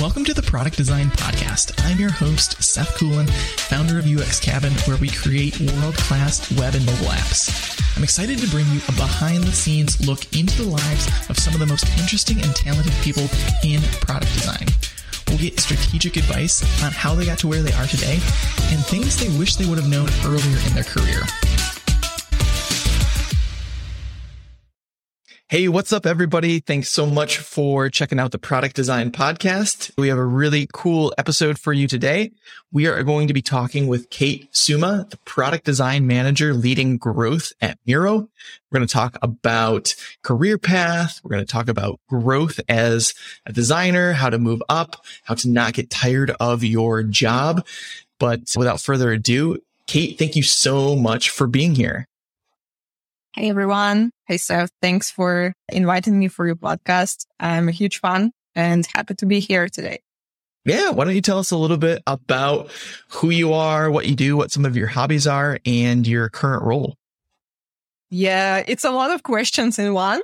Welcome to the Product Design Podcast. I'm your host, Seth Coelen, founder of UX Cabin, where we create world class web and mobile apps. I'm excited to bring you a behind the scenes look into the lives of some of the most interesting and talented people in product design. We'll get strategic advice on how they got to where they are today and things they wish they would have known earlier in their career. Hey, what's up, everybody? Thanks so much for checking out the Product Design Podcast. We have a really cool episode for you today. We are going to be talking with Kate Syuma, the Product Design Manager leading growth at Miro. We're going to talk about career path. We're going to talk about growth as a designer, how to move up, how to not get tired of your job. But without further ado, Kate, thank you so much for being here. Hey everyone. Hey Seth. Thanks for inviting me for your podcast. I'm a huge fan and happy to be here today. Yeah. Why don't you tell us a little bit about who you are, what you do, what some of your hobbies are and your current role? Yeah, it's a lot of questions in one.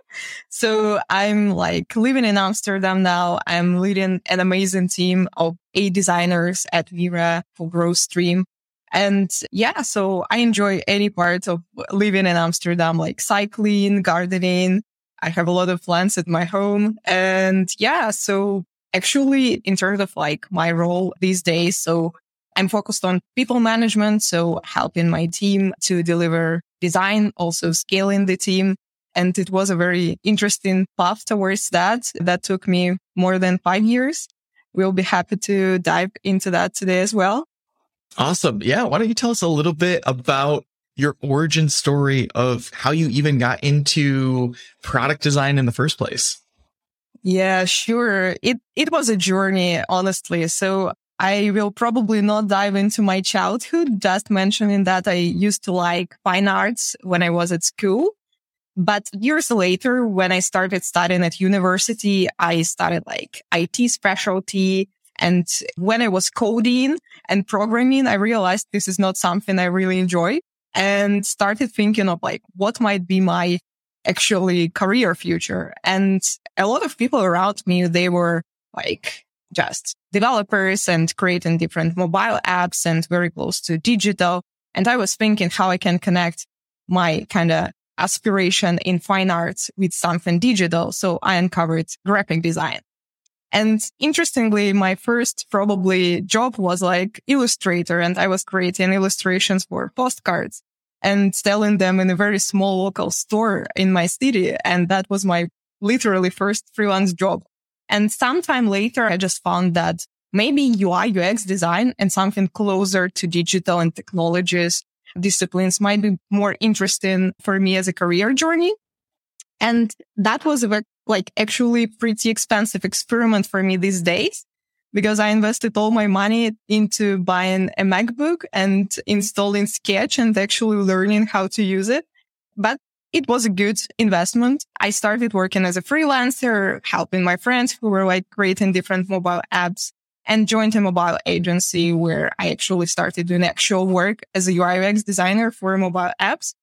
So I'm like living in Amsterdam now. I'm leading an amazing team of eight designers at Miro for Growth Stream. And yeah, so I enjoy any part of living in Amsterdam, like cycling, gardening. I have a lot of plants at my home. And yeah, so actually in terms of like my role these days, so I'm focused on people management. So helping my team to deliver design, also scaling the team. And it was a very interesting path towards that. That took me more than five years. We'll be happy to dive into that today as well. Awesome. Yeah. Why don't you tell us a little bit about your origin story of how you even got into product design in the first place? Yeah, sure. It it was a journey, honestly. So I will probably not dive into my childhood, just mentioning that I used to like fine arts when I was at school. But years later, when I started studying at university, I started like IT specialty, and when I was coding and programming, I realized this is not something I really enjoy and started thinking of like, what might be my actually career future? And a lot of people around me, they were like just developers and creating different mobile apps and very close to digital. And I was thinking how I can connect my kind of aspiration in fine arts with something digital. So I uncovered graphic design. And interestingly, my first probably job was like illustrator and I was creating illustrations for postcards and selling them in a very small local store in my city. And that was my literally first freelance job. And sometime later, I just found that maybe UI UX design and something closer to digital and technologies disciplines might be more interesting for me as a career journey. And that was a like actually pretty expensive experiment for me these days because I invested all my money into buying a MacBook and installing Sketch and actually learning how to use it. But it was a good investment. I started working as a freelancer, helping my friends who were like creating different mobile apps and joined a mobile agency where I actually started doing actual work as a UI UX designer for mobile apps.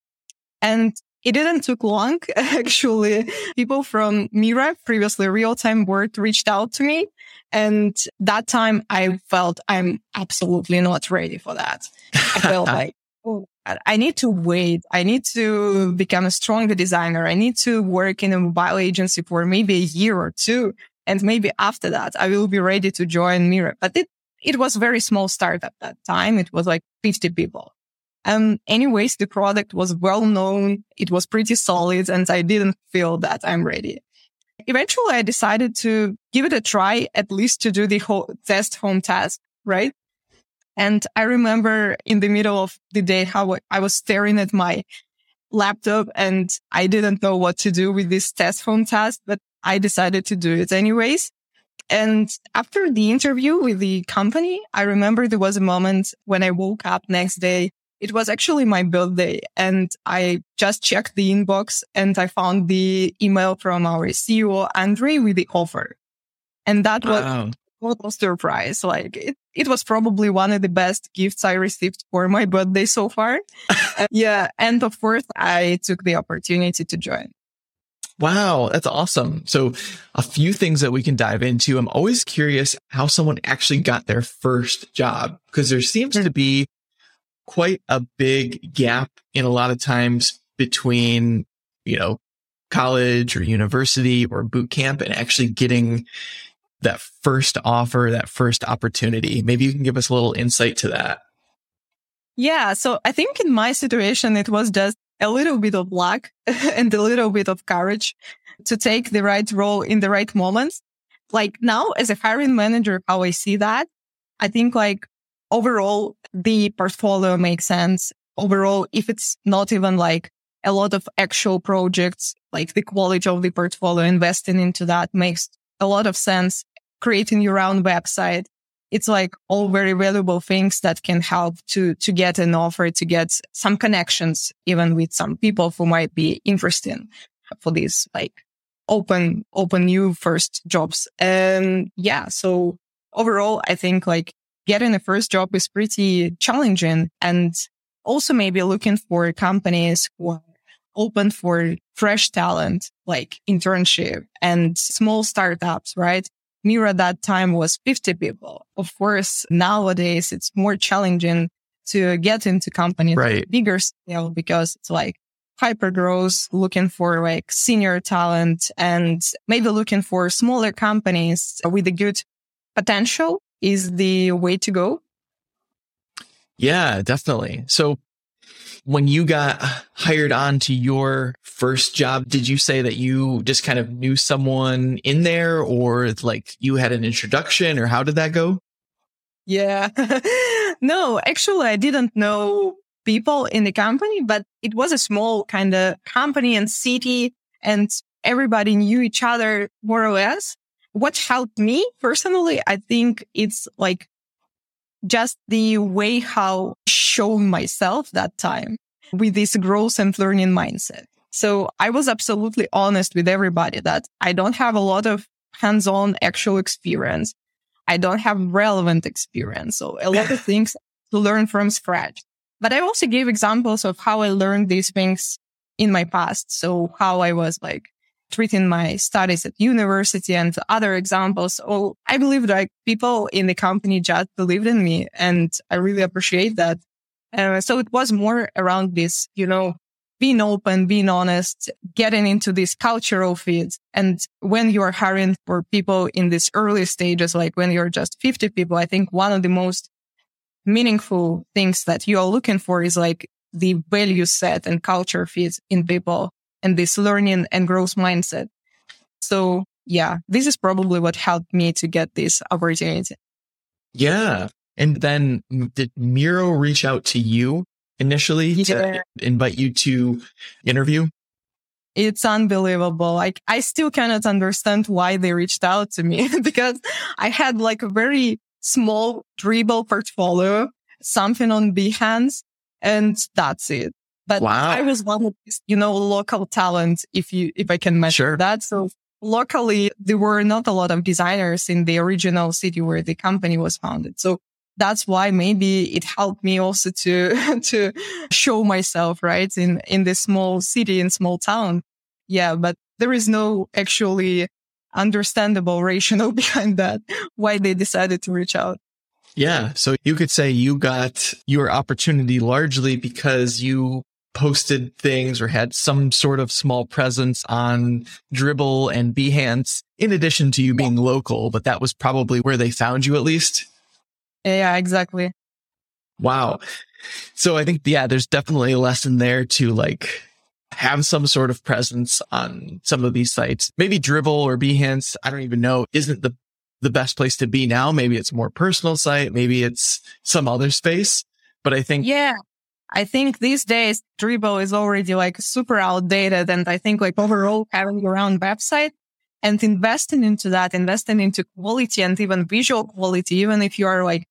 And it didn't took long. Actually, people from Miro, previously RealtimeBoard reached out to me. And that time I felt I'm absolutely not ready for that. I felt like, oh, I need to wait. I need to become a stronger designer. I need to work in a mobile agency for maybe a year or two. And maybe after that, I will be ready to join Miro. But it, it was very small start at that time. It was like 50 people. Um, anyways, the product was well known. It was pretty solid and I didn't feel that I'm ready. Eventually I decided to give it a try, at least to do the whole test home task, right? And I remember in the middle of the day how I was staring at my laptop and I didn't know what to do with this test home task, but I decided to do it anyways. And after the interview with the company, I remember there was a moment when I woke up next day it was actually my birthday and I just checked the inbox and I found the email from our CEO, Andre, with the offer. And that wow. was total surprise. Like it, it was probably one of the best gifts I received for my birthday so far. yeah. And of course, I took the opportunity to join. Wow, that's awesome. So a few things that we can dive into. I'm always curious how someone actually got their first job because there seems hmm. to be quite a big gap in a lot of times between, you know, college or university or boot camp and actually getting that first offer, that first opportunity. Maybe you can give us a little insight to that. Yeah. So I think in my situation, it was just a little bit of luck and a little bit of courage to take the right role in the right moments. Like now as a hiring manager, how I see that, I think like overall the portfolio makes sense. Overall, if it's not even like a lot of actual projects, like the quality of the portfolio, investing into that makes a lot of sense. Creating your own website, it's like all very valuable things that can help to, to get an offer, to get some connections, even with some people who might be interested for these like open, open new first jobs. And yeah. So overall, I think like getting a first job is pretty challenging and also maybe looking for companies who are open for fresh talent, like internship and small startups, right? Miro that time was 50 people. Of course, nowadays it's more challenging to get into companies right. bigger scale because it's like hyper growth, looking for like senior talent and maybe looking for smaller companies with a good potential is the way to go. Yeah, definitely. So when you got hired on to your first job, did you say that you just kind of knew someone in there or like you had an introduction or how did that go? Yeah. no, actually, I didn't know people in the company, but it was a small kind of company and city and everybody knew each other more or less. What helped me personally, I think it's like just the way how show myself that time with this growth and learning mindset. So I was absolutely honest with everybody that I don't have a lot of hands-on actual experience. I don't have relevant experience. So a lot of things to learn from scratch. But I also gave examples of how I learned these things in my past. So how I was like treating my studies at university and other examples. Oh, I believe like people in the company just believed in me and I really appreciate that. Uh, so it was more around this, you know, being open, being honest, getting into this cultural fit. And when you are hiring for people in these early stages, like when you're just 50 people, I think one of the most meaningful things that you are looking for is like the value set and culture fit in people and this learning and growth mindset. So yeah, this is probably what helped me to get this opportunity. Yeah. And then did Miro reach out to you initially yeah. to invite you to interview? It's unbelievable. Like I still cannot understand why they reached out to me because I had like a very small Dribbble portfolio, something on Behance, and that's it. But wow. I was one of these, you know, local talent, if you, if I can mention sure. that. So locally, there were not a lot of designers in the original city where the company was founded. So that's why maybe it helped me also to, to show myself, right? In, in this small city in small town. Yeah. But there is no actually understandable rationale behind that, why they decided to reach out. Yeah. So you could say you got your opportunity largely because you posted things or had some sort of small presence on Dribbble and Behance, in addition to you being local, but that was probably where they found you at least. Yeah, exactly. Wow. So I think, yeah, there's definitely a lesson there to like have some sort of presence on some of these sites. Maybe Dribbble or Behance, I don't even know, isn't the the best place to be now. Maybe it's more personal site. Maybe it's some other space. But I think yeah, I think these days Dribbble is already like super outdated. And I think like overall having your own website and investing into that, investing into quality and even visual quality, even if you are like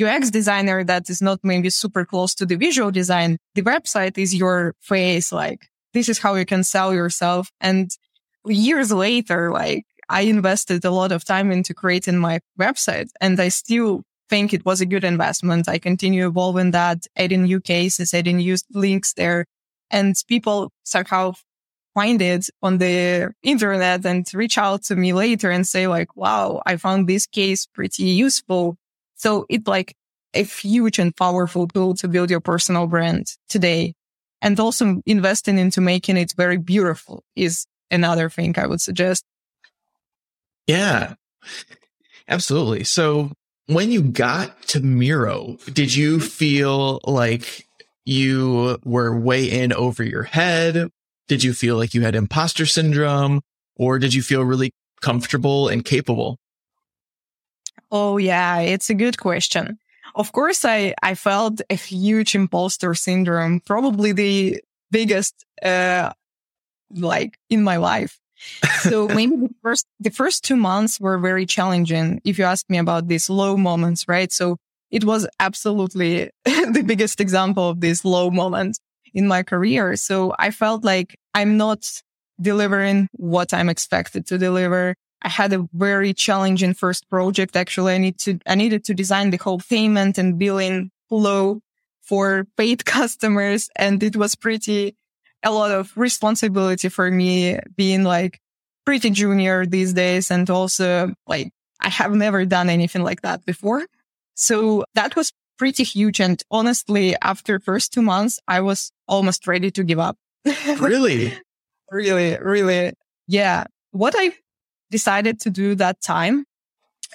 UX designer that is not maybe super close to the visual design, the website is your face. Like this is how you can sell yourself. And years later, like I invested a lot of time into creating my website and I still think it was a good investment. I continue evolving that, adding new cases, adding new links there. And people somehow find it on the internet and reach out to me later and say like, wow, I found this case pretty useful. So it's like a huge and powerful tool to build your personal brand today. And also investing into making it very beautiful is another thing I would suggest. Yeah, absolutely. So when you got to Miro, did you feel like you were way in over your head? Did you feel like you had imposter syndrome or did you feel really comfortable and capable? Oh, yeah, it's a good question. Of course, I, I felt a huge imposter syndrome, probably the biggest, uh, like in my life. So maybe the first, the first two months were very challenging. If you ask me about these low moments, right? So it was absolutely the biggest example of this low moment in my career. So I felt like I'm not delivering what I'm expected to deliver. I had a very challenging first project. Actually, I need to, I needed to design the whole payment and billing flow for paid customers. And it was pretty a lot of responsibility for me being like pretty junior these days. And also like I have never done anything like that before. So that was pretty huge. And honestly, after first two months, I was almost ready to give up. really? really, really. Yeah. What I decided to do that time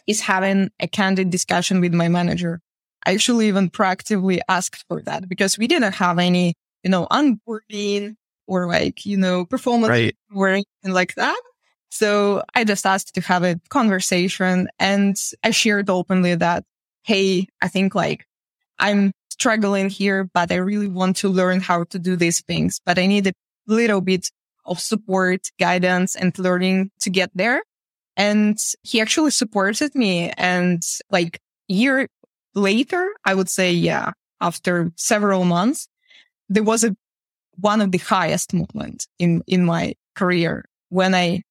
is having a candid discussion with my manager. I actually even proactively asked for that because we didn't have any, you know, onboarding or like, you know, performance right. or anything like that. So I just asked to have a conversation and I shared openly that, Hey, I think like I'm struggling here, but I really want to learn how to do these things, but I need a little bit of support, guidance and learning to get there. And he actually supported me. And like year later, I would say, yeah, after several months, there was a one of the highest moments in, in my career when I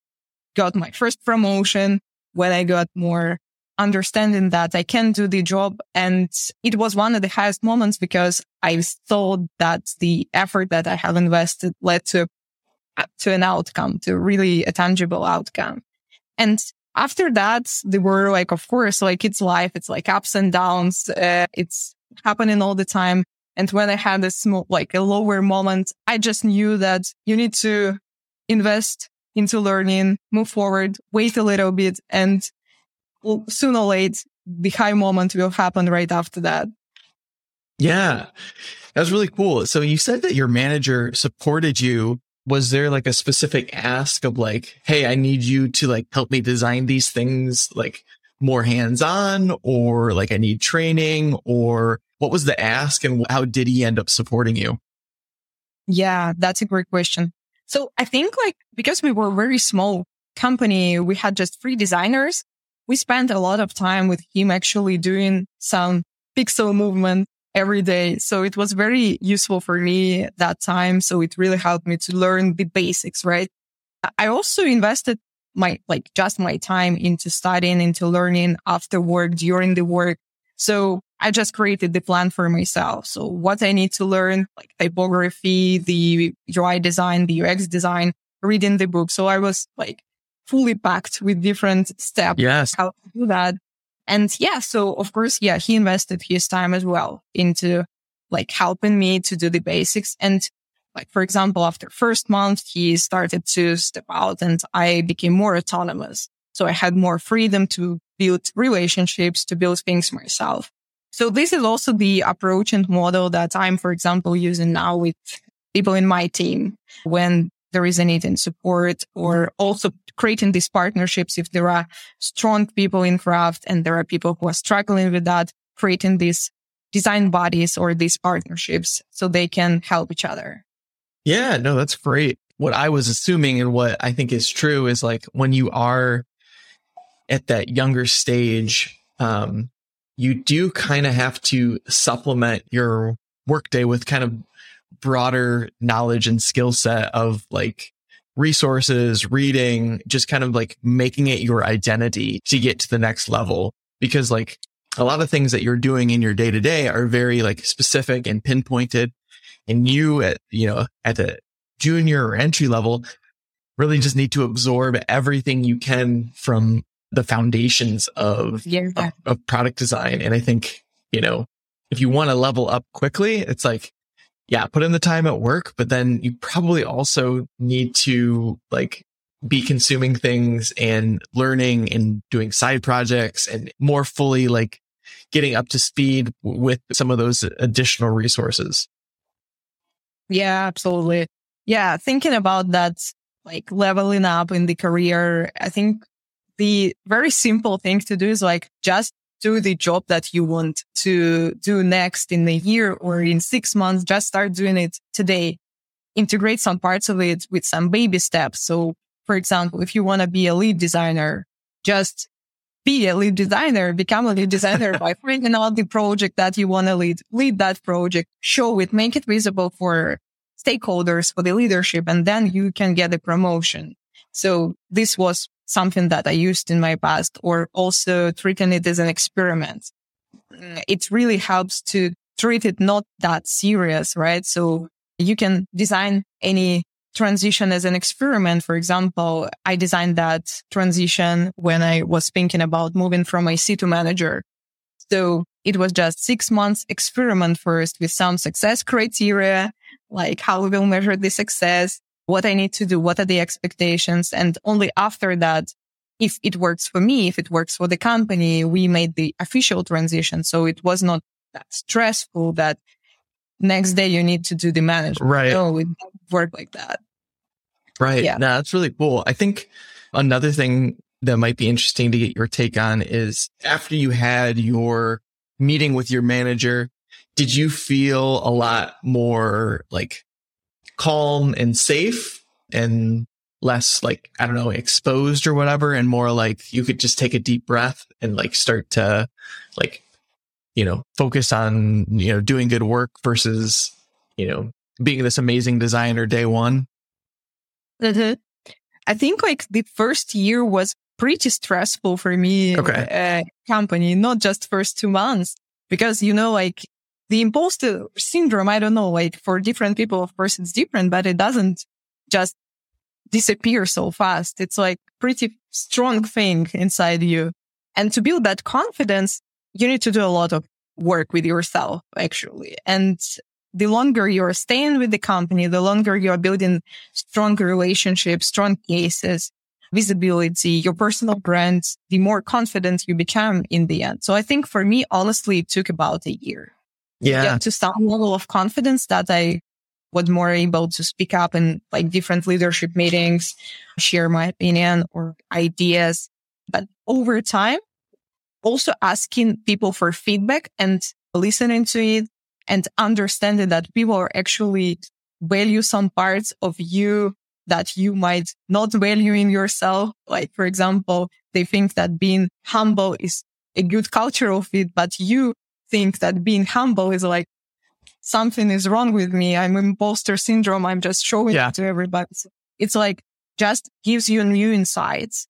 got my first promotion, when I got more understanding that I can do the job. And it was one of the highest moments because I thought that the effort that I have invested led to, to an outcome, to really a tangible outcome. And after that, they were like, of course, like it's life. It's like ups and downs. Uh, it's happening all the time. And when I had a small, like a lower moment, I just knew that you need to invest into learning, move forward, wait a little bit. And sooner or late, the high moment will happen right after that. Yeah, that was really cool. So you said that your manager supported you. Was there like a specific ask of like, Hey, I need you to like help me design these things like more hands on or like I need training or what was the ask and how did he end up supporting you? Yeah, that's a great question. So I think like because we were a very small company, we had just three designers. We spent a lot of time with him actually doing some pixel movement every day. So it was very useful for me that time. So it really helped me to learn the basics, right? I also invested my, like just my time into studying, into learning after work, during the work. So I just created the plan for myself. So what I need to learn, like typography, the UI design, the UX design, reading the book. So I was like fully packed with different steps. Yes. How to do that. And yeah, so of course, yeah, he invested his time as well into like helping me to do the basics. And like, for example, after first month, he started to step out and I became more autonomous. So I had more freedom to build relationships, to build things myself. So this is also the approach and model that I'm, for example, using now with people in my team when there is a need in support or also creating these partnerships. If there are strong people in craft and there are people who are struggling with that, creating these design bodies or these partnerships so they can help each other. Yeah, no, that's great. What I was assuming and what I think is true is like when you are at that younger stage, um, you do kind of have to supplement your workday with kind of broader knowledge and skill set of like resources, reading, just kind of like making it your identity to get to the next level. Because like a lot of things that you're doing in your day to day are very like specific and pinpointed. And you at, you know, at the junior or entry level really just need to absorb everything you can from the foundations of, Yeah. of, of product design. And I think, you know, if you want to level up quickly, it's like, yeah, put in the time at work, but then you probably also need to like be consuming things and learning and doing side projects and more fully like getting up to speed with some of those additional resources. Yeah, absolutely. Yeah, thinking about that, like leveling up in the career, I think the very simple thing to do is like just do the job that you want to do next in a year or in six months. Just start doing it today. Integrate some parts of it with some baby steps. So, for example, if you want to be a lead designer, just be a lead designer, become a lead designer by figuring out the project that you want to lead, lead that project, show it, make it visible for stakeholders, for the leadership, and then you can get a promotion. So this was something that I used in my past or also treating it as an experiment. Mm, it really helps to treat it not that serious, right? So you can design any transition as an experiment. For example, I designed that transition when I was thinking about moving from IC to manager. So it was just six months experiment first with some success criteria, like how we will measure the success, what I need to do, what are the expectations. And only after that, if it works for me, if it works for the company, we made the official transition. So it was not that stressful that next day you need to do the management. Right. Oh, no, it doesn't work like that. Right. Yeah. No, that's really cool. I think another thing that might be interesting to get your take on is after you had your meeting with your manager, did you feel a lot more like calm and safe and less like, I don't know, exposed or whatever, and more like you could just take a deep breath and like start to like, you know, focus on, you know, doing good work versus, you know, being this amazing designer day one? Mhm. I think like the first year was pretty stressful for me. Okay. Uh, company, not just first two months, because you know, like the imposter syndrome. I don't know, like for different people, of course, it's different, but it doesn't just disappear so fast. It's like pretty strong thing inside you. And to build that confidence, you need to do a lot of work with yourself, actually. And the longer you're staying with the company, the longer you're building strong relationships, strong cases, visibility, your personal brand, the more confident you become in the end. So I think for me, honestly, it took about a year Yeah. get to some level of confidence that I was more able to speak up in like different leadership meetings, share my opinion or ideas. But over time, also asking people for feedback and listening to it and understanding that people are actually value some parts of you that you might not value in yourself. Like, for example, they think that being humble is a good cultural fit, but you think that being humble is like something is wrong with me. I'm imposter syndrome. I'm just showing Yeah. it to everybody. It's like just gives you new insights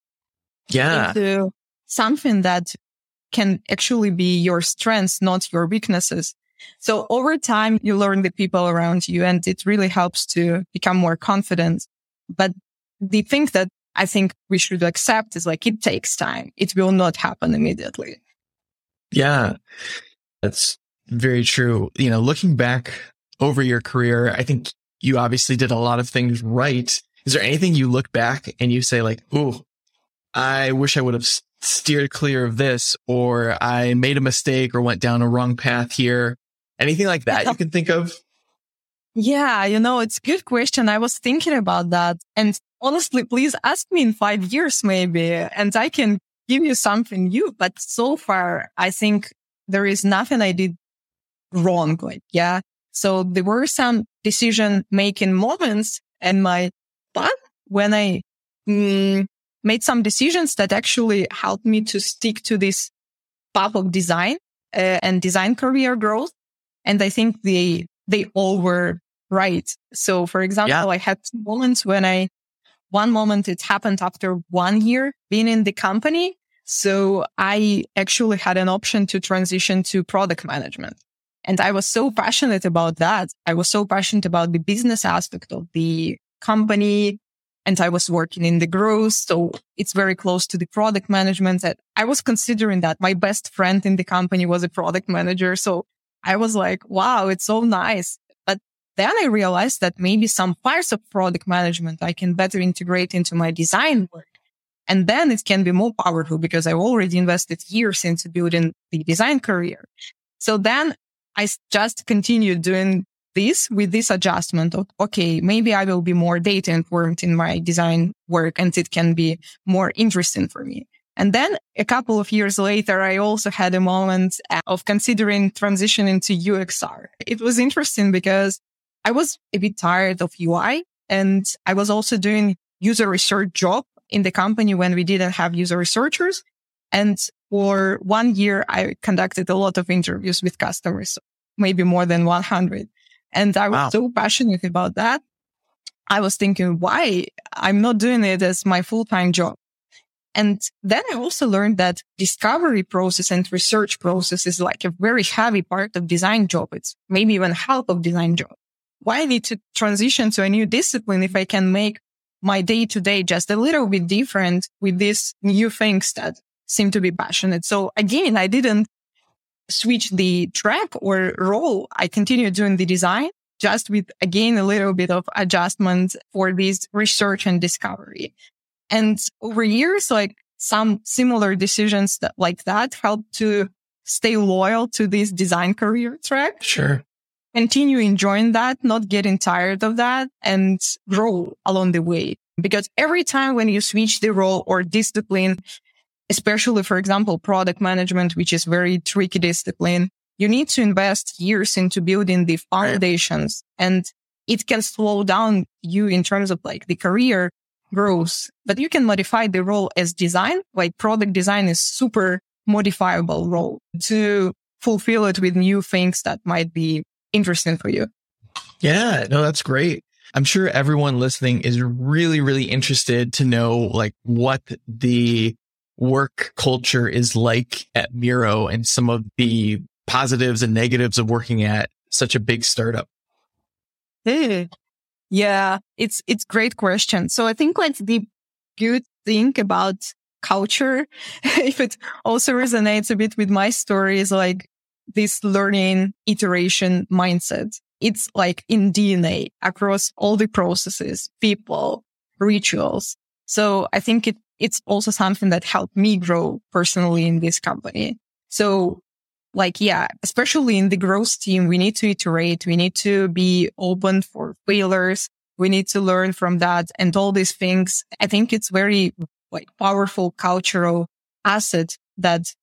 Yeah. into something that can actually be your strengths, not your weaknesses. So over time, you learn the people around you and it really helps to become more confident. But the thing that I think we should accept is like, it takes time. It will not happen immediately. Yeah. That's very true. You know, looking back over your career, I think you obviously did a lot of things right. Is there anything you look back and you say like, "Ooh, I wish I would have steered clear of this or I made a mistake or went down a wrong path here." Anything like that you can think of? Yeah, you know, it's a good question. I was thinking about that. And honestly, please ask me in five years, maybe, and I can give you something new. But so far, I think there is nothing I did wrong. Like, yeah. So there were some decision making moments in my path when I mm, made some decisions that actually helped me to stick to this path of design uh, and design career growth. And I think they, they all were right. So for example, Yeah. I had moments when I, one moment it happened after one year being in the company. So I actually had an option to transition to product management. And I was so passionate about that. I was so passionate about the business aspect of the company, and I was working in the growth. So it's very close to the product management that I was considering that my best friend in the company was a product manager. So I was like, wow, it's so nice. But then I realized that maybe some parts of product management I can better integrate into my design work. And then it can be more powerful because I already invested years into building the design career. So then I just continued doing this with this adjustment of, okay, maybe I will be more data informed in my design work and it can be more interesting for me. And then a couple of years later, I also had a moment uh, of considering transitioning to UXR. It was interesting because I was a bit tired of UI and I was also doing user research job in the company when we didn't have user researchers. And for one year, I conducted a lot of interviews with customers, maybe more than 100. And I was wow. so passionate about that. I was thinking, why I'm not doing it as my full time job. And then I also learned that discovery process and research process is like a very heavy part of design job. It's maybe even half of design job. Why I need to transition to a new discipline if I can make my day to day just a little bit different with these new things that seem to be passionate. So again, I didn't switch the track or role. I continued doing the design just with again a little bit of adjustment for this research and discovery. And over years, like some similar decisions that like that help to stay loyal to this design career track. Sure. Continue enjoying that, not getting tired of that and grow along the way. Because every time when you switch the role or discipline, especially, for example, product management, which is very tricky discipline, you need to invest years into building the foundations and it can slow down you in terms of like the career growth, but you can modify the role as design. Like product design is super modifiable role to fulfill it with new things that might be interesting for you. Yeah, no, that's great. I'm sure everyone listening is really, really interested to know like what the work culture is like at Miro and some of the positives and negatives of working at such a big startup. Hey, yeah, it's it's great question. So I think like the good thing about culture, if it also resonates a bit with my story, is like this learning iteration mindset. It's like in DNA across all the processes, people, rituals. So I think it, it's also something that helped me grow personally in this company. So like, yeah, especially in the growth team, we need to iterate. We need to be open for failures. We need to learn from that and all these things. I think it's very like powerful cultural asset that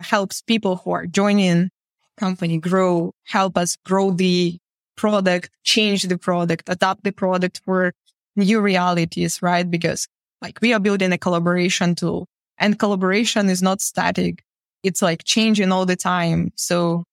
helps people who are joining company grow, help us grow the product, change the product, adapt the product for new realities, right? Because like we are building a collaboration tool and collaboration is not static it's like changing all the time. So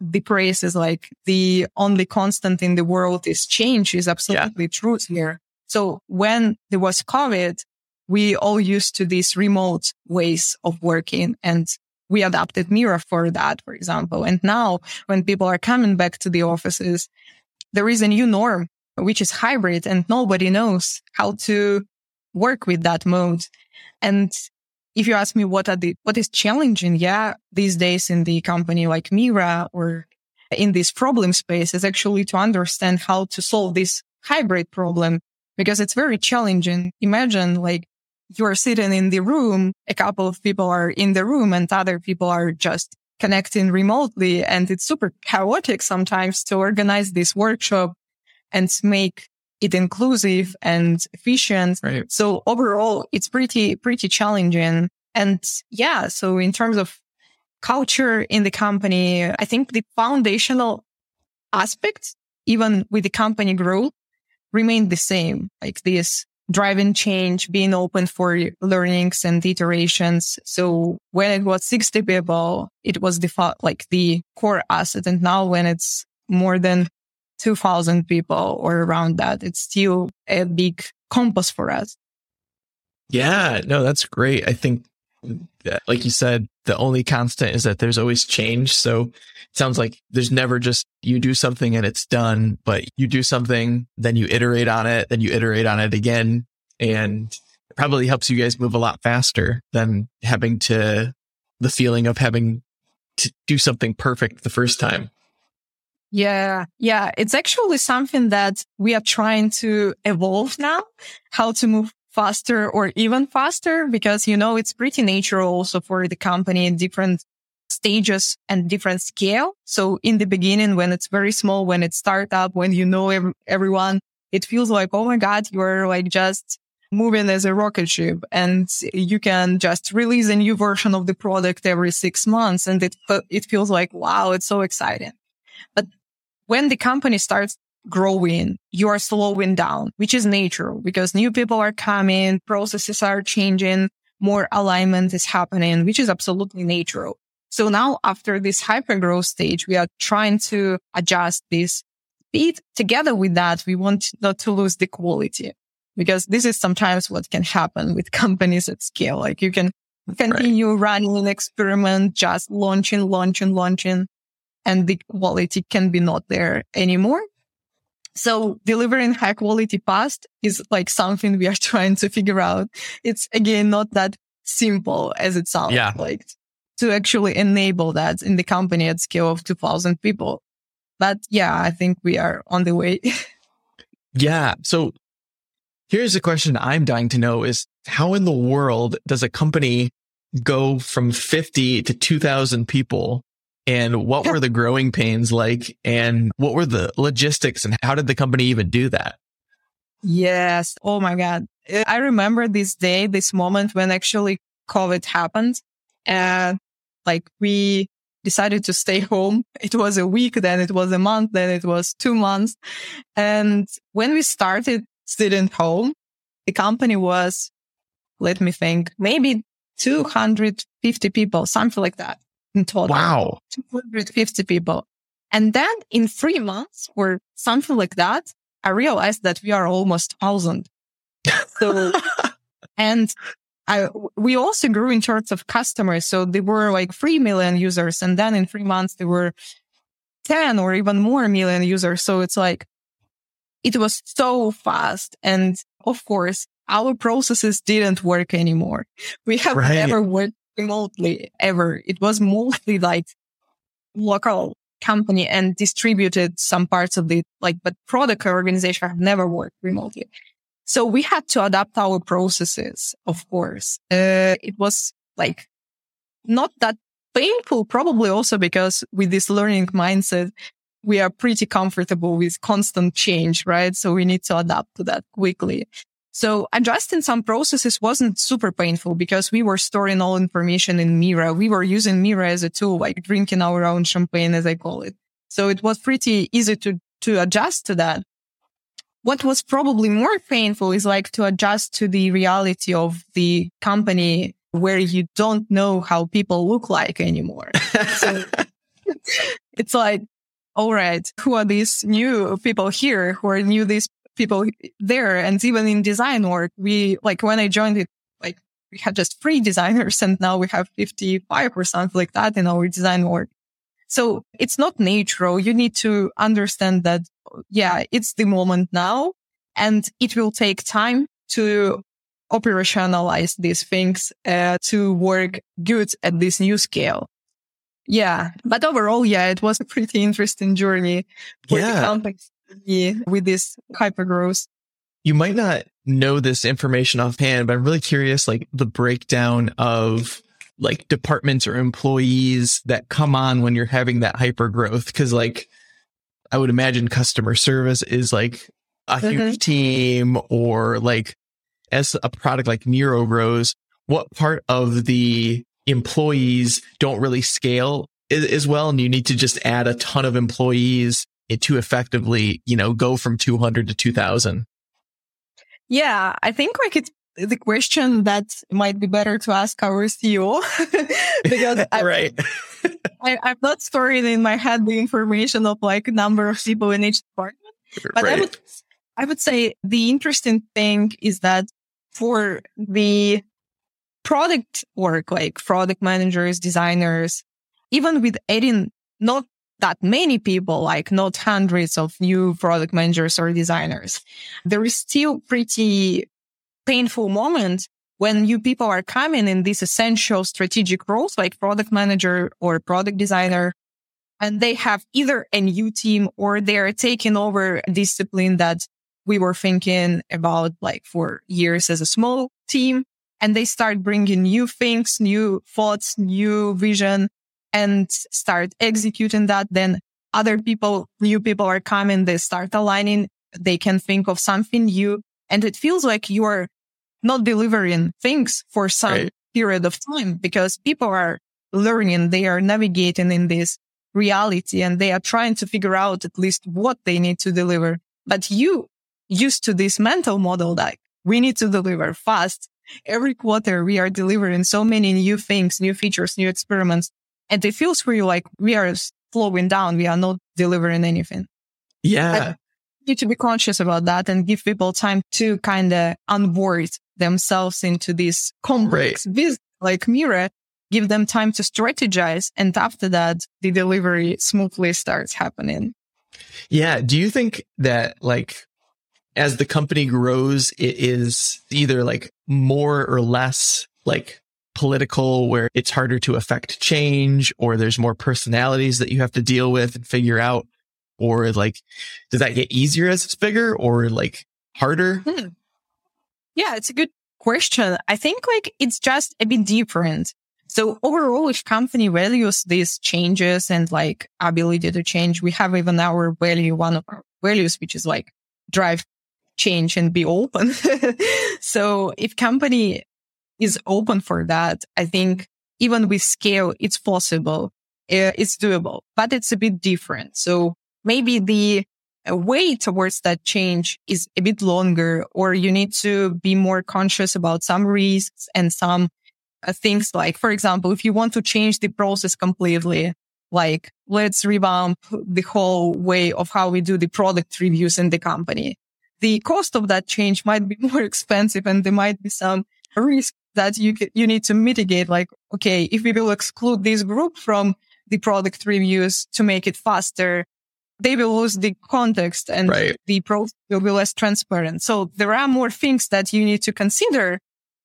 the praise is like the only constant in the world is change is absolutely yeah. true here. So when there was COVID, we all used to these remote ways of working and we adapted Miro for that, for example. And now when people are coming back to the offices, there is a new norm, which is hybrid and nobody knows how to work with that mode. And if you ask me what are the, what is challenging, yeah, these days in the company like Miro or in this problem space is actually to understand how to solve this hybrid problem because it's very challenging. Imagine like you're sitting in the room, a couple of people are in the room and other people are just connecting remotely. And it's super chaotic sometimes to organize this workshop and make it inclusive and efficient. Right. So overall, it's pretty, pretty challenging. And yeah, so in terms of culture in the company, I think the foundational aspects, even with the company growth, remain the same, like this driving change, being open for learnings and iterations. So when it was 60 people, it was the, like the core asset. And now when it's more than 2000 people or around that. It's still a big compass for us. Yeah, no, that's great. I think, that, like you said, the only constant is that there's always change. So it sounds like there's never just you do something and it's done, but you do something, then you iterate on it, then you iterate on it again. and it probably helps you guys move a lot faster than having to the feeling of having to do something perfect the first time. Yeah. Yeah. It's actually something that we are trying to evolve now, how to move faster or even faster because, you know, it's pretty natural also for the company in different stages and different scale. So in the beginning, when it's very small, when it's startup, when you know ev- everyone, it feels like, oh my God, you're like just moving as a rocket ship and you can just release a new version of the product every six months. And it, it feels like, wow, it's so exciting. But when the company starts growing, you are slowing down, which is natural because new people are coming, processes are changing, more alignment is happening, which is absolutely natural. So now after this hyper growth stage, we are trying to adjust this speed. Together with that, we want not to lose the quality because this is sometimes what can happen with companies at scale. Like you can continue right. running an experiment, just launching, launching, launching, and the quality can be not there anymore. So delivering high quality past is like something we are trying to figure out. It's again not that simple as it sounds yeah. like to actually enable that in the company at scale of 2000 people. But yeah, I think we are on the way. yeah. So here's a question I'm dying to know is how in the world does a company go from 50 to 2000 people and what were the growing pains like and what were the logistics and how did the company even do that? Yes. Oh my God. Eh, I remember this day, this moment when actually COVID happened and like we decided to stay home. It was a week, then it was a month, then it was two months. And when we started student home, the company was, let me think, maybe 250 people, something like that in total. Wow. 250 people. And then in three months or something like that, I realized that we are almost thousand. So, and I, we also grew in terms of customers. So they were like 3 million users. And then in three months, there were 10 or even more million users. So it's like, it was so fast. And of course, our processes didn't work anymore. We have right. never worked remotely ever. It was mostly like local company and distributed some parts of the like, but product organization have never worked remotely. So we had to adapt our processes, of course. Uh, it was like not that painful, probably also because with this learning mindset, we are pretty comfortable with constant change, right? So we need to adapt to that quickly. So adjusting some processes wasn't super painful because we were storing all information in Miro. We were using Miro as a tool, like drinking our own champagne, as I call it. So it was pretty easy to, to adjust to that. What was probably more painful is like to adjust to the reality of the company where you don't know how people look like anymore. so it's like, all right, who are these new people here who are new these people there? And even in design work, we like when I joined it, like we had just three designers and now we have 55 or something like that in our design work. So it's not natural. You need to understand that yeah, it's the moment now and it will take time to operationalize these things uh, to work good at this new scale. Yeah. But overall, yeah, it was a pretty interesting journey for yeah. the company with this hyper growth. You might not know this information offhand, but I'm really curious, like the breakdown of like departments or employees that come on when you're having that hyper growth. Cause like I would imagine customer service is like a mm-hmm. huge team or like as a product like Miro grows, what part of the employees don't really scale as well? And you need to just add a ton of employees to effectively, you know, go from 200 to 2000. Yeah, I think like it's the question that might be better to ask our CEO because right. I, I'm not storing in my head the information of like number of people in each department. But right. I would, I would say the interesting thing is that for the product work, like product managers, designers, even with adding not that many people, like not hundreds of new product managers or designers, there is still pretty painful moment when new people are coming in these essential strategic roles like product manager or product designer and they have either a new team or they're taking over a discipline that we were thinking about like for years as a small team and they start bringing new things, new thoughts, new vision and start executing that. Then other people, new people are coming. They start aligning. They can think of something new and it feels like you're not delivering things for some right. period of time because people are learning. They are navigating in this reality and they are trying to figure out at least what they need to deliver. But you used to this mental model that we need to deliver fast. Every quarter we are delivering so many new things, new features, new experiments. And it feels for you like we are slowing down. We are not delivering anything. Yeah. You need to be conscious about that and give people time to kind of onboard themselves into this complex right. business like Miro give them time to strategize. And after that, the delivery smoothly starts happening. Yeah. Do you think that like as the company grows, it is either like more or less like political where it's harder to affect change or there's more personalities that you have to deal with and figure out? Or like, does that get easier as it's bigger or like harder? Hmm. Yeah, it's a good question. I think like it's just a bit different. So overall, if company values these changes and like ability to change, we have even our value, one of our values, which is like drive change and be open. so if company is open for that, I think even with scale, it's possible. It's doable, but it's a bit different. So maybe the way towards that change is a bit longer or you need to be more conscious about some risks and some uh, things like, for example, if you want to change the process completely, like let's revamp the whole way of how we do the product reviews in the company. The cost of that change might be more expensive and there might be some risk that you, you need to mitigate. Like, okay, if we will exclude this group from the product reviews to make it faster, they will lose the context and right. the process will be less transparent. So there are more things that you need to consider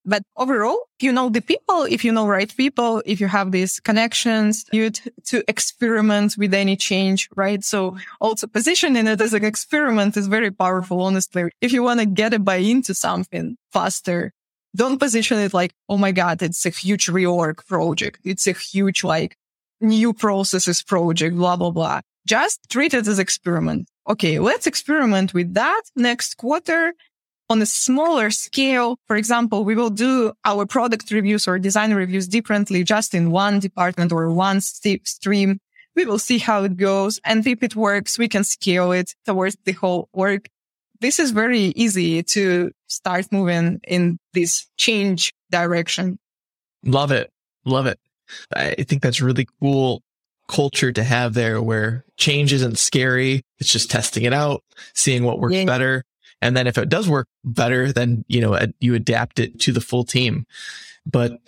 but overall, you know the people, if you know right people, if you have these connections, you t- to experiment with any change, right? So also positioning it as an experiment is very powerful, honestly. If you want to get a buy into something faster, don't position it like, oh my God, it's a huge reorg project. It's a huge like new processes project, blah, blah, blah. Just treat it as experiment. Okay, let's experiment with that next quarter on a smaller scale, for example, we will do our product reviews or design reviews differently just in one department or one stream. We will see how it goes. And if it works, we can scale it towards the whole work. This is very easy to start moving in this change direction. Love it. Love it. I think that's really cool culture to have there where change isn't scary. It's just testing it out, seeing what works yeah. better and then if it does work better, then, you know, you adapt it to the full team. But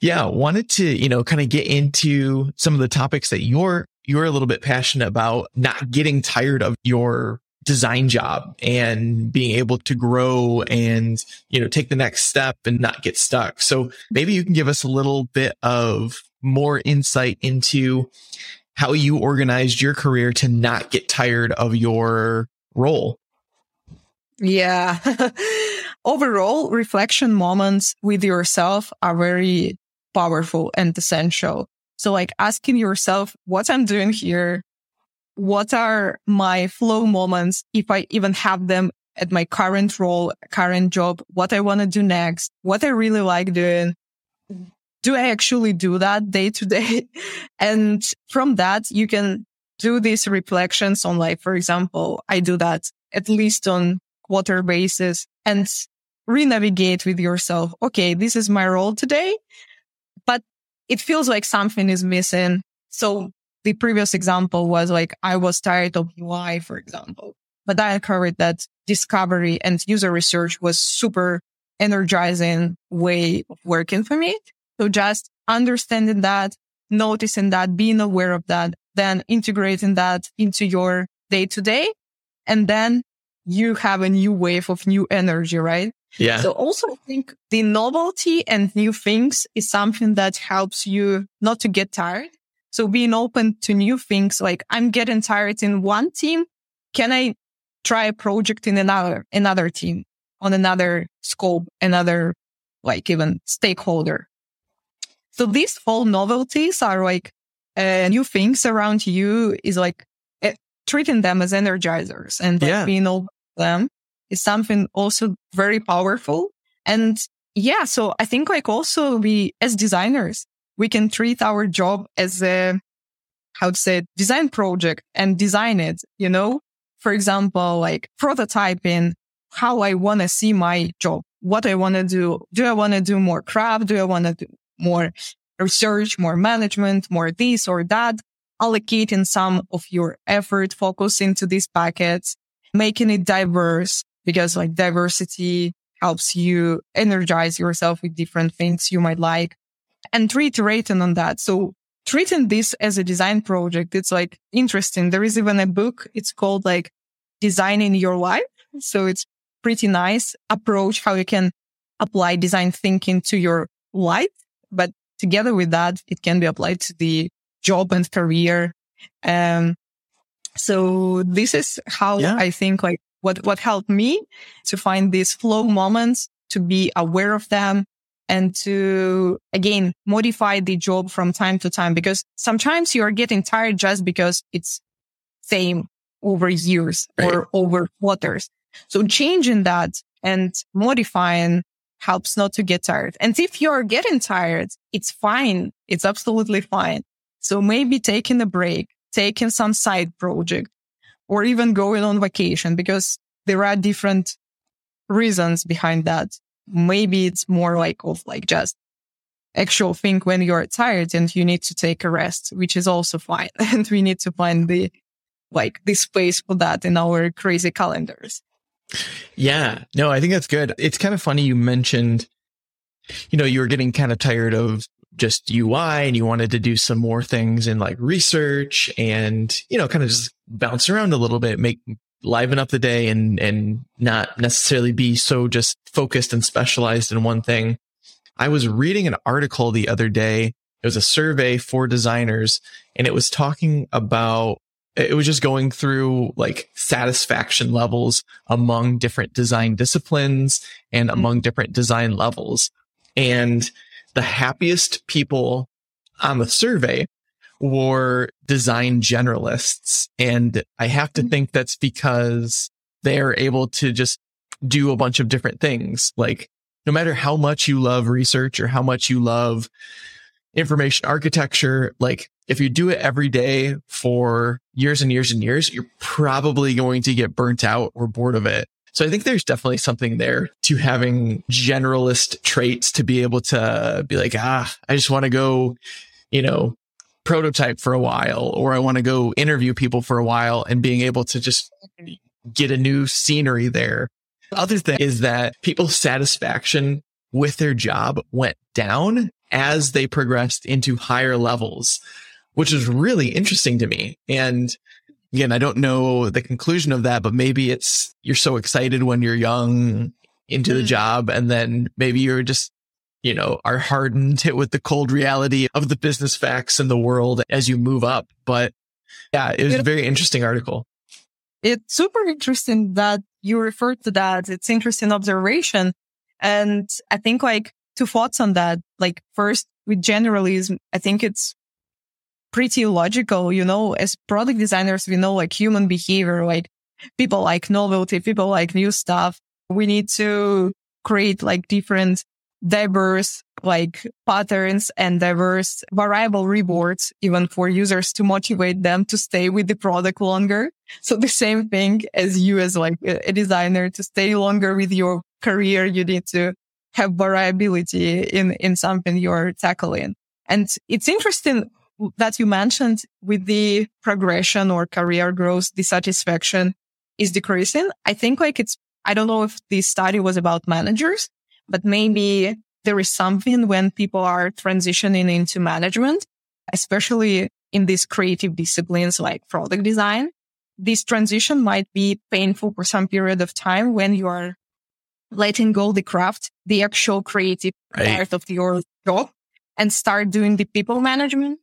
yeah, wanted to, you know, kind of get into some of the topics that you're, you're a little bit passionate about not getting tired of your design job and being able to grow and, you know, take the next step and not get stuck. So maybe you can give us a little bit of more insight into how you organized your career to not get tired of your role. Yeah. Overall, reflection moments with yourself are very powerful and essential. So like asking yourself what I'm doing here. What are my flow moments? If I even have them at my current role, current job, what I want to do next, what I really like doing. Do I actually do that day to day? And from that, you can do these reflections on like, for example, I do that at least on quarter basis and re-navigate with yourself. Okay, this is my role today, but it feels like something is missing. So the previous example was like, I was tired of UI, for example, but I uncovered that discovery and user research was super energizing way of working for me. So just understanding that, noticing that, being aware of that, then integrating that into your day to day and then you have a new wave of new energy, right? Yeah. So also I think the novelty and new things is something that helps you not to get tired. So being open to new things, like I'm getting tired in one team. Can I try a project in another, another team on another scope, another like even stakeholder? So these whole novelties are like uh, new things around you is like uh, treating them as energizers and like, Yeah. being open to them is something also very powerful. And yeah, so I think like also we as designers, we can treat our job as a, how to say, it, design project and design it, you know? For example, like prototyping how I want to see my job, what I want to do. Do I want to do more craft? Do I want to do more research, more management, more this or that? Allocating some of your effort, focus into these packets, making it diverse because like diversity helps you energize yourself with different things you might like and reiterating on that. So treating this as a design project, it's like interesting. There is even a book. It's called like designing your life. So it's pretty nice approach how you can apply design thinking to your life. But together with that, it can be applied to the job and career. Um, so this is how Yeah. I think like what, what helped me to find these flow moments, to be aware of them and to again modify the job from time to time because sometimes you are getting tired just because it's same over years or over quarters. So changing that and modifying helps not to get tired. And if you're getting tired, it's fine. It's absolutely fine. So maybe taking a break, taking some side project or even going on vacation because there are different reasons behind that. Maybe it's more like of like just actual thing when you're tired and you need to take a rest, which is also fine. And we need to find the like the space for that in our crazy calendars. Yeah. No, I think that's good. It's kind of funny you mentioned, you know, you were getting kind of tired of just UI and you wanted to do some more things in like research and, you know, kind of just bounce around a little bit, make liven up the day and, and not necessarily be so just focused and specialized in one thing. I was reading an article the other day. It was a survey for designers and it was talking about it was just going through like satisfaction levels among different design disciplines and mm-hmm. among different design levels. And the happiest people on the survey were design generalists. And I have to think that's because they're able to just do a bunch of different things. Like no matter how much you love research or how much you love information architecture, like if you do it every day for years and years and years, you're probably going to get burnt out or bored of it. So I think there's definitely something there to having generalist traits to be able to be like, ah, I just want to go, you know, prototype for a while, or I want to go interview people for a while and being able to just get a new scenery there. The other thing is that people's satisfaction with their job went down as they progressed into higher levels, which is really interesting to me. And again, I don't know the conclusion of that, but maybe it's you're so excited when you're young into the Mm. job and then maybe you're just you know are hardened hit with the cold reality of the business facts in the world as you move up but yeah it was a very interesting article It's super interesting that you referred to that. It's interesting observation. And I think like two thoughts on that. Like first with generalism, I think it's pretty logical, you know, as product designers, we know like human behavior, like people like novelty, people like new stuff. We need to create like different diverse like patterns and diverse variable rewards, even for users to motivate them to stay with the product longer. So the same thing as you as like a designer to stay longer with your career, you need to have variability in, in something you're tackling. And it's interesting that you mentioned with the progression or career growth, dissatisfaction is decreasing. I think like it's, I don't know if the study was about managers, but maybe there is something when people are transitioning into management, especially in these creative disciplines like product design. This transition might be painful for some period of time when you are letting go the craft, the actual creative right. part of your job and start doing the people management,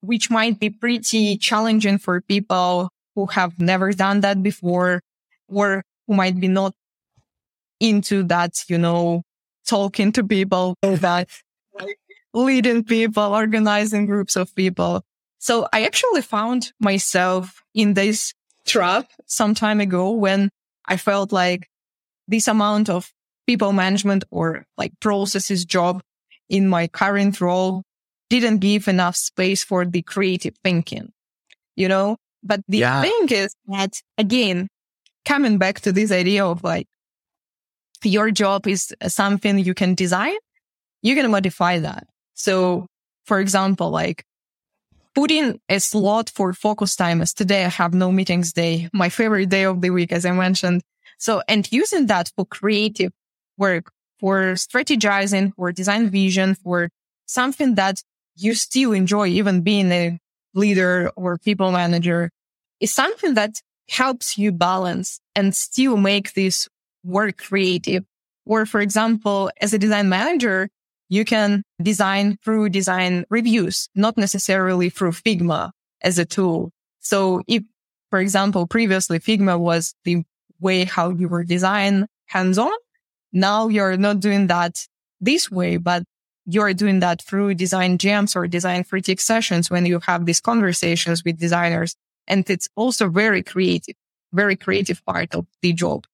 which might be pretty challenging for people who have never done that before or who might be not into that, you know, talking to people, that like, leading people, organizing groups of people. So I actually found myself in this trap some time ago when I felt like this amount of people management or like processes job in my current role didn't give enough space for the creative thinking, you know? But the yeah. thing is that again, coming back to this idea of like your job is something you can design, you can modify that. So for example, like putting a slot for focus time as today I have no meetings day, my favorite day of the week, as I mentioned. So, and using that for creative work, for strategizing, for design vision, for something that you still enjoy, even being a leader or people manager is something that helps you balance and still make this work creative. Or for example, as a design manager, you can design through design reviews, not necessarily through Figma as a tool. So if, for example, previously Figma was the way how you were design hands on, now you're not doing that this way, but you're doing that through design jams or design critique sessions when you have these conversations with designers. And it's also very creative, very creative part of the job.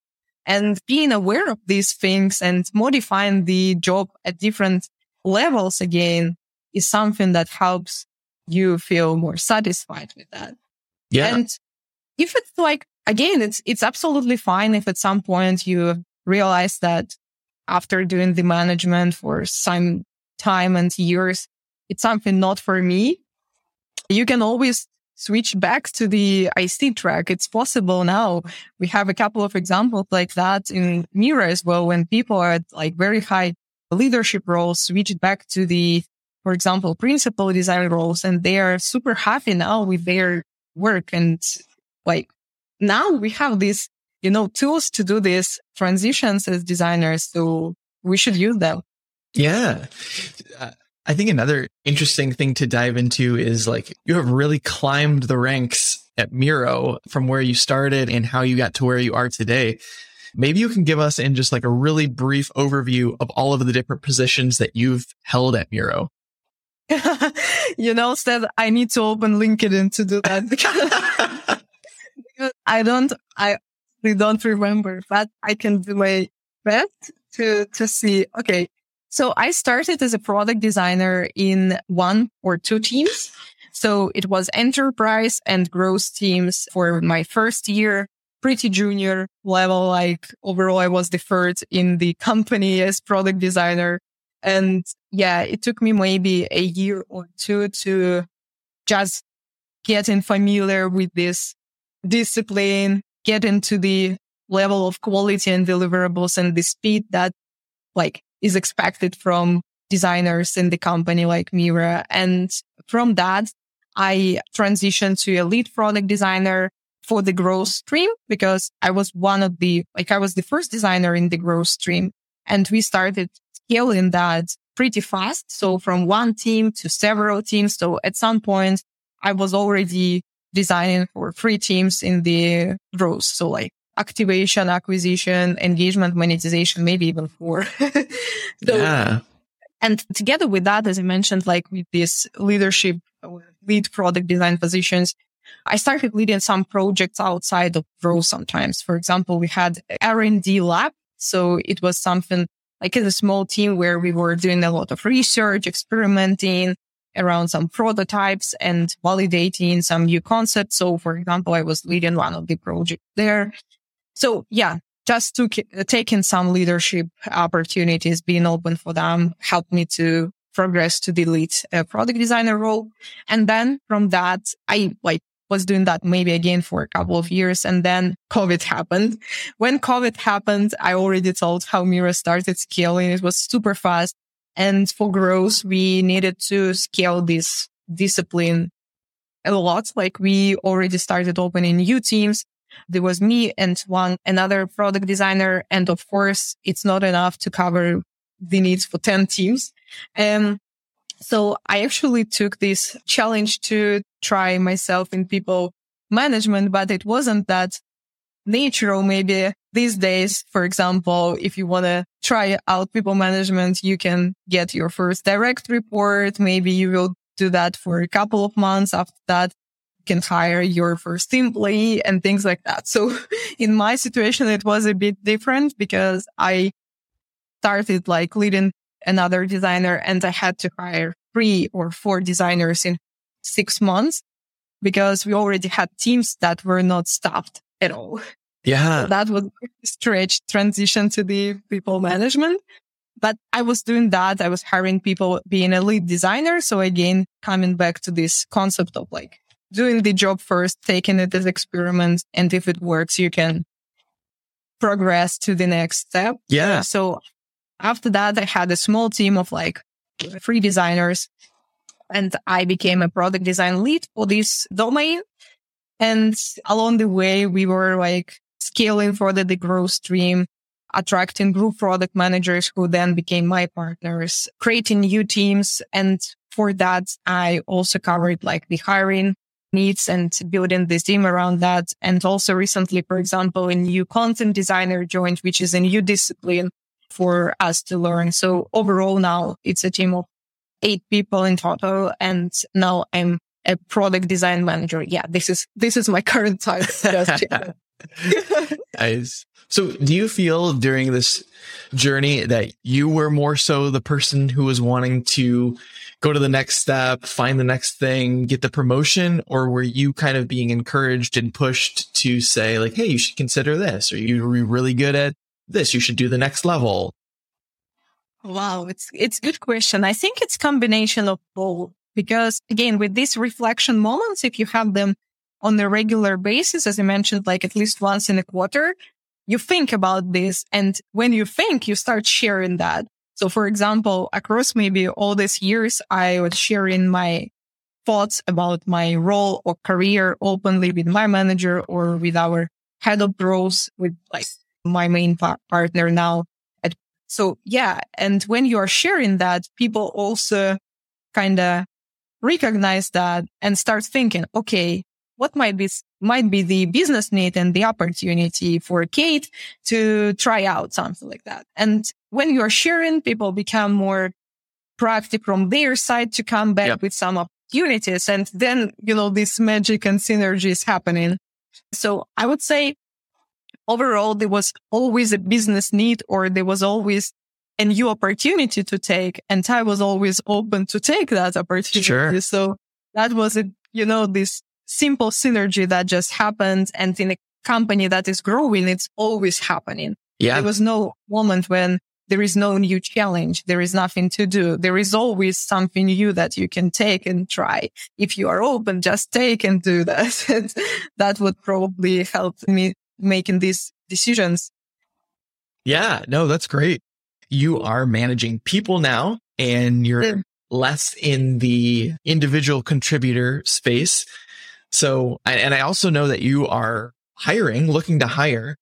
And being aware of these things and modifying the job at different levels again is something that helps you feel more satisfied with that. Yeah. And if it's like, again, it's, it's absolutely fine if at some point you realize that after doing the management for some time and years, it's something not for me. You can always switch back to the IC track. It's possible now. We have a couple of examples like that in Miro as well, when people are at like very high leadership roles, switch back to the, for example, principal design roles, and they are super happy now with their work. And like now we have these, you know, tools to do these transitions as designers. So we should use them. Yeah. Uh, I think another interesting thing to dive into is like you have really climbed the ranks at Miro from where you started and how you got to where you are today. Maybe you can give us in just like a really brief overview of all of the different positions that you've held at Miro. you know, Seth, I need to open LinkedIn to do that because I don't, I don't remember, but I can do my best to, to see, okay, so I started as a product designer in one or two teams. So it was enterprise and growth teams for my first year, pretty junior level. Like overall, I was deferred in the company as product designer. And yeah, it took me maybe a year or two to just getting familiar with this discipline, get into the level of quality and deliverables and the speed that like is expected from designers in the company like Miro. And from that, I transitioned to a lead product designer for the growth stream because I was one of the, like I was the first designer in the growth stream and we started scaling that pretty fast. So from one team to several teams. So at some point I was already designing for three teams in the growth. So like activation, acquisition, engagement, monetization, maybe even four. so, yeah. And together with that, as I mentioned, like with this leadership, uh, lead product design positions, I started leading some projects outside of Grow sometimes. For example, we had R&D lab. So it was something like a small team where we were doing a lot of research, experimenting around some prototypes and validating some new concepts. So for example, I was leading one of the projects there. So yeah, just taking some leadership opportunities, being open for them helped me to progress to the lead uh, product designer role. And then from that, I like was doing that maybe again for a couple of years. And then COVID happened. When COVID happened, I already told how Miro started scaling. It was super fast. And for growth, we needed to scale this discipline a lot. Like we already started opening new teams there was me and one another product designer. And of course, it's not enough to cover the needs for 10 teams. Um, so I actually took this challenge to try myself in people management, but it wasn't that natural. Maybe these days, for example, if you want to try out people management, you can get your first direct report. Maybe you will do that for a couple of months. After that, can hire your first employee and things like that. So in my situation, it was a bit different because I started like leading another designer and I had to hire three or four designers in six months because we already had teams that were not staffed at all. Yeah. So that was a stretch transition to the people management. But I was doing that. I was hiring people being a lead designer. So again, coming back to this concept of like doing the job first, taking it as experiment. And if it works, you can progress to the next step. Yeah. So after that, I had a small team of like three designers and I became a product design lead for this domain. And along the way, we were like scaling further the growth stream, attracting group product managers who then became my partners, creating new teams. And for that, I also covered like the hiring needs and building this team around that. And also recently, for example, a new content designer joined, which is a new discipline for us to learn. So overall now it's a team of eight people in total. And now I'm a product design manager. Yeah, this is, this is my current title. nice. So do you feel during this journey that you were more so the person who was wanting to go to the next step, find the next thing, get the promotion? Or were you kind of being encouraged and pushed to say like, Hey, you should consider this, or you're really good at this, you should do the next level? Wow, it's it's good question. I think it's combination of both because again, with these reflection moments, if you have them on a regular basis, as I mentioned, like at least once in a quarter, you think about this. And when you think, you start sharing that. So for example, across maybe all these years, I was sharing my thoughts about my role or career openly with my manager or with our head of growth with like my main pa- partner now. So yeah. And when you are sharing that, people also kind of recognize that and start thinking, okay, what might be, might be the business need and the opportunity for Kate to try out something like that. And when you're sharing, people become more proactive from their side to come back yep. with some opportunities. And then, you know, this magic and synergy is happening. So I would say overall, there was always a business need or there was always a new opportunity to take. And I was always open to take that opportunity. Sure. So that was a, you know, this simple synergy that just happened. And in a company that is growing, it's always happening. Yeah. There was no moment when there is no new challenge. There is nothing to do. There is always something new that you can take and try. If you are open, just take and do that. that would probably help me making these decisions. Yeah, no, that's great. You are managing people now and you're yeah. less in the individual contributor space. So, and I also know that you are hiring, looking to hire.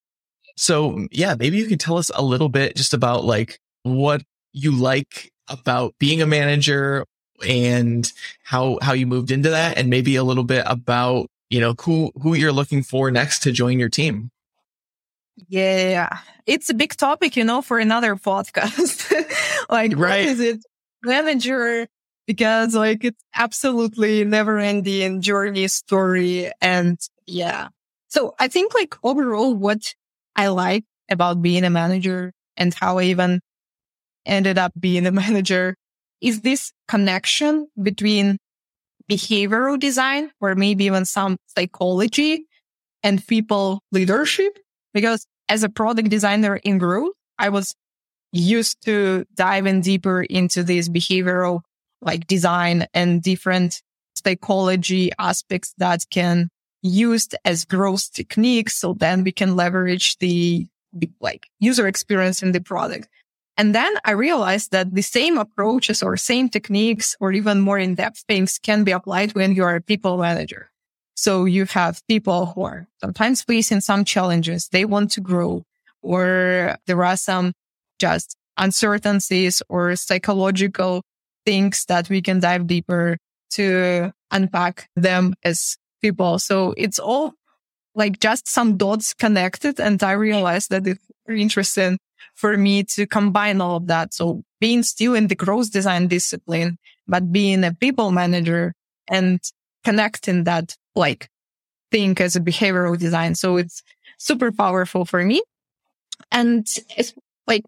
So yeah, maybe you could tell us a little bit just about like what you like about being a manager and how, how you moved into that and maybe a little bit about you know, who, who you're looking for next to join your team. Yeah. It's a big topic, you know, for another podcast. like, right. what is it? Manager. Because like it's absolutely never ending journey story. And yeah. So I think like overall, what I like about being a manager and how I even ended up being a manager is this connection between behavioral design or maybe even some psychology and people leadership. Because as a product designer in growth, I was used to diving deeper into this behavioral like design and different psychology aspects that can used as growth techniques. So then we can leverage the like user experience in the product. And then I realized that the same approaches or same techniques or even more in-depth things can be applied when you are a people manager. So you have people who are sometimes facing some challenges. They want to grow or there are some just uncertainties or psychological things that we can dive deeper to unpack them as people. So it's all like just some dots connected. And I realized that it's very interesting for me to combine all of that. So being still in the growth design discipline, but being a people manager and connecting that like thing as a behavioral design. So it's super powerful for me. And it's like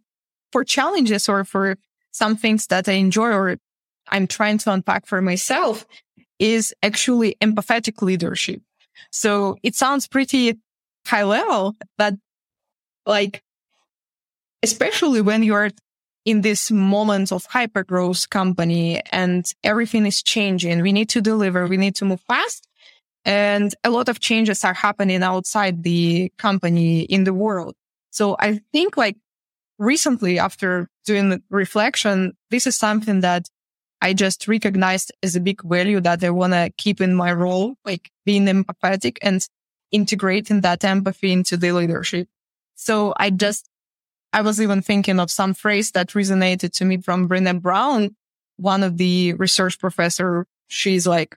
for challenges or for some things that I enjoy or I'm trying to unpack for myself is actually empathetic leadership. So it sounds pretty high level, but like, especially when you're in this moment of hyper growth company and everything is changing, we need to deliver, we need to move fast. And a lot of changes are happening outside the company in the world. So I think like recently after doing the reflection, this is something that I just recognized as a big value that I want to keep in my role, like being empathetic and integrating that empathy into the leadership. So I just, I was even thinking of some phrase that resonated to me from Brené Brown, one of the research professor. She's like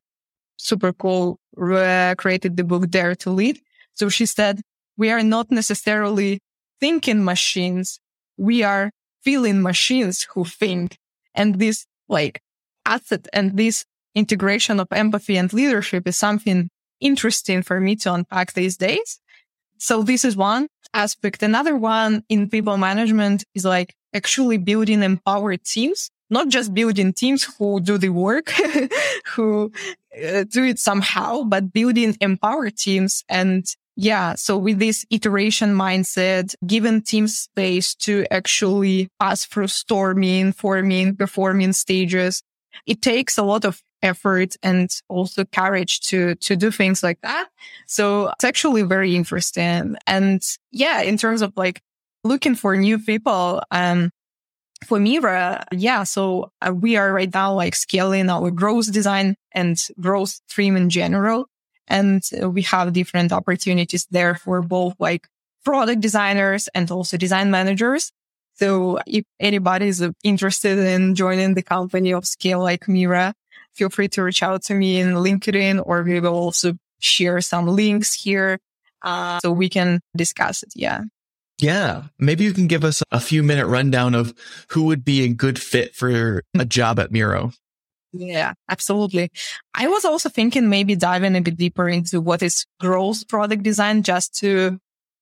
super cool, created the book Dare to Lead. So she said, we are not necessarily thinking machines. We are feeling machines who think. And this like asset and this integration of empathy and leadership is something interesting for me to unpack these days. So this is one aspect. Another one in people management is like actually building empowered teams, not just building teams who do the work, who uh, do it somehow, but building empowered teams. And yeah. So with this iteration mindset, giving teams space to actually pass through storming, forming, performing stages, it takes a lot of effort and also courage to, to do things like that. So it's actually very interesting. And yeah, in terms of like looking for new people, um, for Miro, yeah. So uh, we are right now like scaling our growth design and growth stream in general. And we have different opportunities there for both like product designers and also design managers. So if anybody is interested in joining the company of scale like Miro, feel free to reach out to me in LinkedIn or we will also share some links here. Uh, so we can discuss it. Yeah. Yeah. Maybe you can give us a few minute rundown of who would be a good fit for a job at Miro. Yeah, absolutely. I was also thinking maybe diving a bit deeper into what is growth product design just to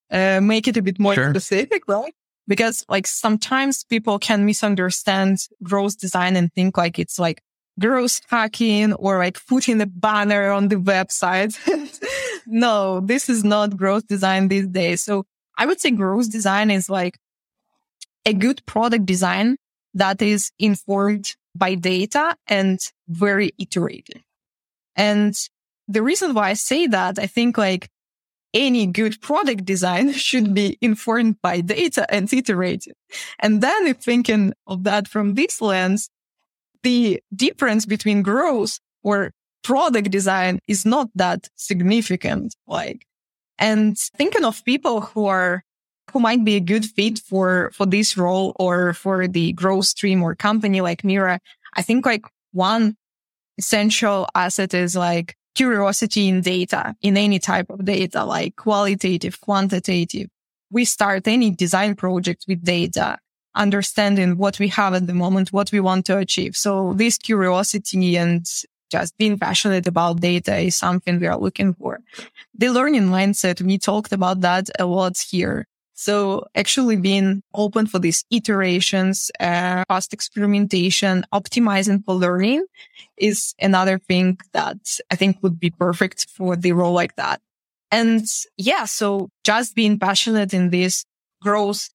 uh, make it a bit more sure. specific, right? Because like sometimes people can misunderstand growth design and think like it's like growth hacking or like putting a banner on the website. no, this is not growth design these days. So I would say growth design is like a good product design that is informed by data and very iterative. And the reason why I say that, I think like any good product design should be informed by data and iterated. And then if thinking of that from this lens, the difference between growth or product design is not that significant. Like, and thinking of people who are, who might be a good fit for, for this role or for the growth stream or company like Miro, I think like one essential asset is like curiosity in data, in any type of data, like qualitative, quantitative. We start any design project with data, understanding what we have at the moment, what we want to achieve. So this curiosity and just being passionate about data is something we are looking for. The learning mindset, we talked about that a lot here. So actually being open for these iterations, uh, fast experimentation, optimizing for learning is another thing that I think would be perfect for the role like that. And yeah, so just being passionate in these growth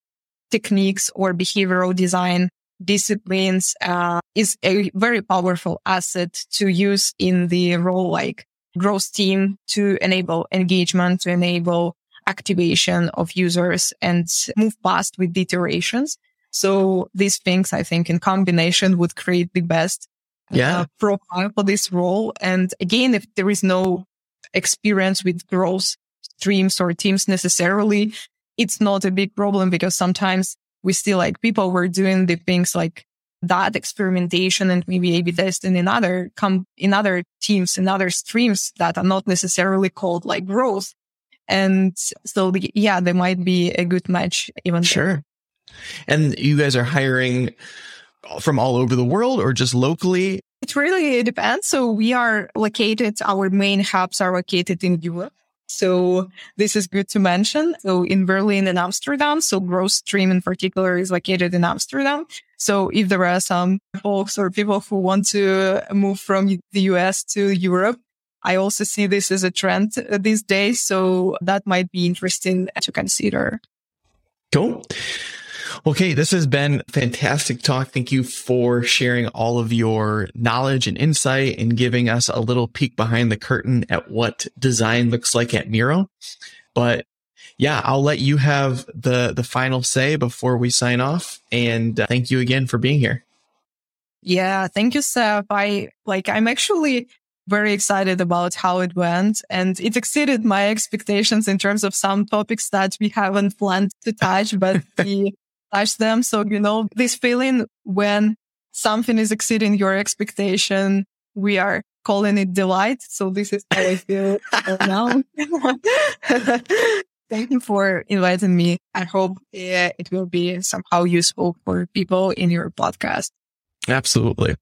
techniques or behavioral design disciplines uh, is a very powerful asset to use in the role like growth team to enable engagement, to enable activation of users and move past with iterations. So these things, I think in combination would create the best yeah. Uh, profile for this role. And again, if there is no experience with growth streams or teams necessarily, it's not a big problem because sometimes we still like people were doing the things like that experimentation and maybe A/B testing in other come in other teams in other streams that are not necessarily called like growth. And so, the, yeah, they might be a good match even. Sure. There. And you guys are hiring from all over the world or just locally? It really depends. So we are located, our main hubs are located in Europe. So this is good to mention. So in Berlin and Amsterdam. So Growth Stream in particular is located in Amsterdam. So if there are some folks or people who want to move from the US to Europe, I also see this as a trend these days. So that might be interesting to consider. Cool. Okay, this has been fantastic talk. Thank you for sharing all of your knowledge and insight and giving us a little peek behind the curtain at what design looks like at Miro. But yeah, I'll let you have the the final say before we sign off. And uh, thank you again for being here. Yeah, thank you, Seth. I like. I'm actually very excited about how it went, and it exceeded my expectations in terms of some topics that we haven't planned to touch, but we touch them. So, you know, this feeling when something is exceeding your expectation, we are calling it delight. So this is how I feel now. Thank you for inviting me. I hope yeah, it will be somehow useful for people in your podcast. Absolutely.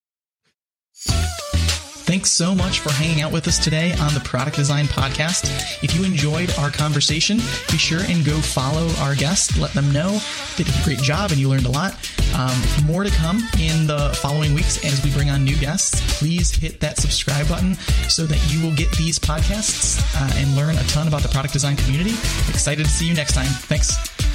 Thanks so much for hanging out with us today on the Product Design Podcast. If you enjoyed our conversation, be sure and go follow our guests. Let them know they did a great job and you learned a lot. Um, more to come in the following weeks as we bring on new guests. Please hit that subscribe button so that you will get these podcasts uh, and learn a ton about the product design community. Excited to see you next time. Thanks.